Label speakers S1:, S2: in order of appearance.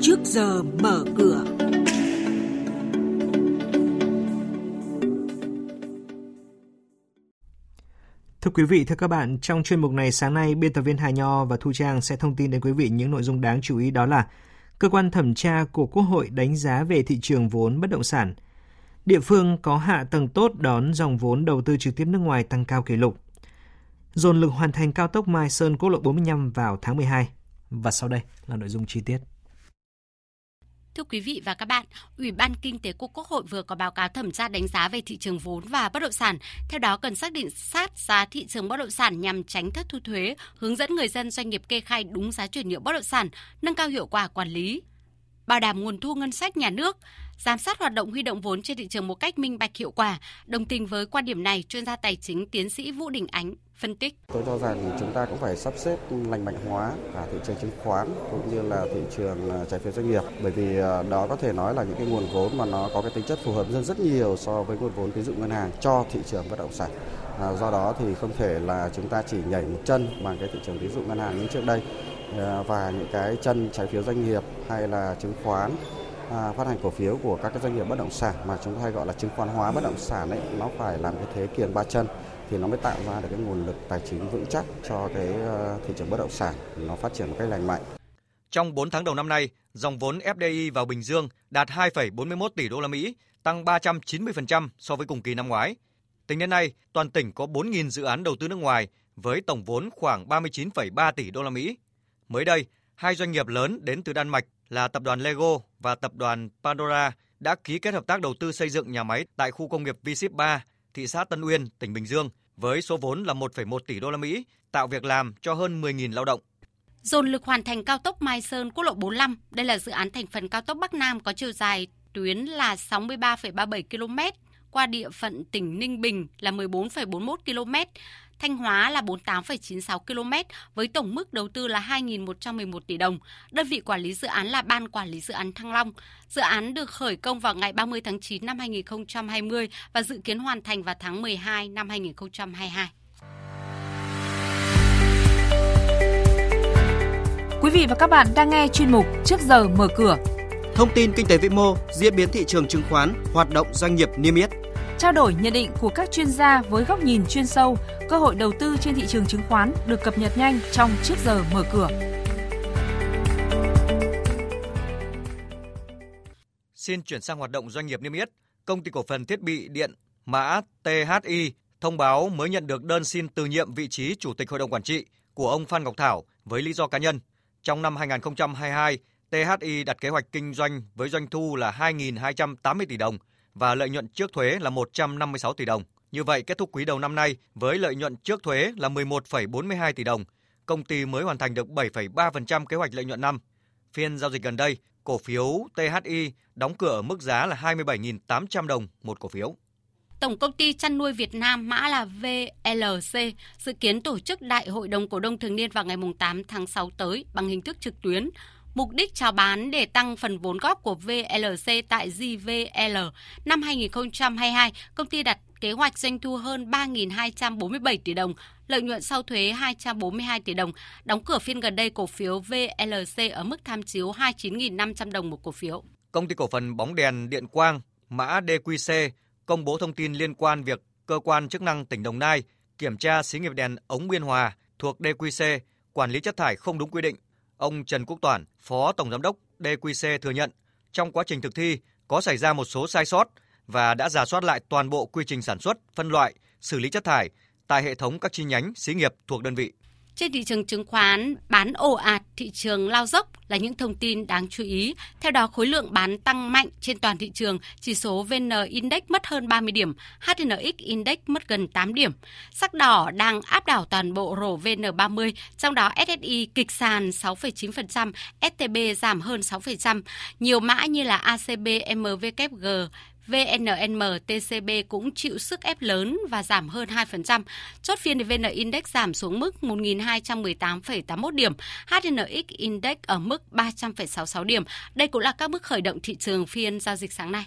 S1: trước giờ mở cửa.
S2: Thưa quý vị, thưa các bạn, trong chuyên mục này sáng nay, biên tập viên Hà Nho và Thu Trang sẽ thông tin đến quý vị những nội dung đáng chú ý đó là Cơ quan thẩm tra của Quốc hội đánh giá về thị trường vốn bất động sản. Địa phương có hạ tầng tốt đón dòng vốn đầu tư trực tiếp nước ngoài tăng cao kỷ lục. Dồn lực hoàn thành cao tốc Mai Sơn quốc lộ 45 vào tháng 12. Và sau đây là nội dung chi tiết.
S3: Thưa quý vị và các bạn, Ủy ban Kinh tế của Quốc hội vừa có báo cáo thẩm tra đánh giá về thị trường vốn và bất động sản. Theo đó, cần xác định sát giá thị trường bất động sản nhằm tránh thất thu thuế, hướng dẫn người dân doanh nghiệp kê khai đúng giá chuyển nhượng bất động sản, nâng cao hiệu quả quản lý, bảo đảm nguồn thu ngân sách nhà nước, giám sát hoạt động huy động vốn trên thị trường một cách minh bạch hiệu quả. Đồng tình với quan điểm này, chuyên gia tài chính tiến sĩ Vũ Đình Ánh phân tích.
S4: Tôi cho rằng chúng ta cũng phải sắp xếp lành mạnh hóa cả thị trường chứng khoán cũng như là thị trường à, trái phiếu doanh nghiệp bởi vì à, đó có thể nói là những cái nguồn vốn mà nó có cái tính chất phù hợp hơn rất nhiều so với nguồn vốn tín dụng ngân hàng cho thị trường bất động sản. À, do đó thì không thể là chúng ta chỉ nhảy một chân bằng cái thị trường tín dụng ngân hàng như trước đây À, và những cái chân trái phiếu doanh nghiệp hay là chứng khoán à, phát hành cổ phiếu của các cái doanh nghiệp bất động sản mà chúng ta hay gọi là chứng khoán hóa bất động sản ấy nó phải làm cái thế kiền ba chân thì nó mới tạo ra được cái nguồn lực tài chính vững chắc cho cái à, thị trường bất động sản nó phát triển một cách lành mạnh.
S5: Trong 4 tháng đầu năm nay, dòng vốn FDI vào Bình Dương đạt 2,41 tỷ đô la Mỹ, tăng 390% so với cùng kỳ năm ngoái. Tính đến nay, toàn tỉnh có 4.000 dự án đầu tư nước ngoài với tổng vốn khoảng 39,3 tỷ đô la Mỹ. Mới đây, hai doanh nghiệp lớn đến từ Đan Mạch là tập đoàn Lego và tập đoàn Pandora đã ký kết hợp tác đầu tư xây dựng nhà máy tại khu công nghiệp V-Ship 3, thị xã Tân Uyên, tỉnh Bình Dương với số vốn là 1,1 tỷ đô la Mỹ, tạo việc làm cho hơn 10.000 lao động.
S3: Dồn lực hoàn thành cao tốc Mai Sơn quốc lộ 45, đây là dự án thành phần cao tốc Bắc Nam có chiều dài tuyến là 63,37 km, qua địa phận tỉnh Ninh Bình là 14,41 km, Thanh Hóa là 48,96 km với tổng mức đầu tư là 2.111 tỷ đồng. Đơn vị quản lý dự án là Ban Quản lý Dự án Thăng Long. Dự án được khởi công vào ngày 30 tháng 9 năm 2020 và dự kiến hoàn thành vào tháng 12 năm 2022.
S6: Quý vị và các bạn đang nghe chuyên mục Trước giờ mở cửa.
S7: Thông tin kinh tế vĩ mô, diễn biến thị trường chứng khoán, hoạt động doanh nghiệp niêm yết
S6: trao đổi nhận định của các chuyên gia với góc nhìn chuyên sâu, cơ hội đầu tư trên thị trường chứng khoán được cập nhật nhanh trong trước giờ mở cửa.
S5: Xin chuyển sang hoạt động doanh nghiệp niêm yết. Công ty cổ phần thiết bị điện mã THI thông báo mới nhận được đơn xin từ nhiệm vị trí chủ tịch hội đồng quản trị của ông Phan Ngọc Thảo với lý do cá nhân. Trong năm 2022, THI đặt kế hoạch kinh doanh với doanh thu là 2.280 tỷ đồng – và lợi nhuận trước thuế là 156 tỷ đồng. Như vậy, kết thúc quý đầu năm nay với lợi nhuận trước thuế là 11,42 tỷ đồng, công ty mới hoàn thành được 7,3% kế hoạch lợi nhuận năm. Phiên giao dịch gần đây, cổ phiếu THI đóng cửa ở mức giá là 27.800 đồng một cổ phiếu.
S3: Tổng công ty chăn nuôi Việt Nam mã là VLC dự kiến tổ chức đại hội đồng cổ đông thường niên vào ngày 8 tháng 6 tới bằng hình thức trực tuyến Mục đích chào bán để tăng phần vốn góp của VLC tại GVL. Năm 2022, công ty đặt kế hoạch doanh thu hơn 3.247 tỷ đồng, lợi nhuận sau thuế 242 tỷ đồng. Đóng cửa phiên gần đây, cổ phiếu VLC ở mức tham chiếu 29.500 đồng một cổ phiếu.
S5: Công ty cổ phần bóng đèn Điện Quang, mã DQC, công bố thông tin liên quan việc cơ quan chức năng tỉnh Đồng Nai kiểm tra xí nghiệp đèn ống Biên Hòa thuộc DQC quản lý chất thải không đúng quy định Ông Trần Quốc Toản, Phó Tổng Giám đốc DQC thừa nhận trong quá trình thực thi có xảy ra một số sai sót và đã giả soát lại toàn bộ quy trình sản xuất, phân loại, xử lý chất thải tại hệ thống các chi nhánh xí nghiệp thuộc đơn vị.
S3: Trên thị trường chứng khoán, bán ồ ạt, thị trường lao dốc là những thông tin đáng chú ý. Theo đó, khối lượng bán tăng mạnh trên toàn thị trường, chỉ số VN Index mất hơn 30 điểm, HNX Index mất gần 8 điểm. Sắc đỏ đang áp đảo toàn bộ rổ VN30, trong đó SSI kịch sàn 6,9%, STB giảm hơn 6%. Nhiều mã như là ACB, MVKG, VNNM-TCB cũng chịu sức ép lớn và giảm hơn 2%. Chốt phiên thì VN Index giảm xuống mức 1.218,81 điểm, HNX Index ở mức 300,66 điểm. Đây cũng là các mức khởi động thị trường phiên giao dịch sáng nay.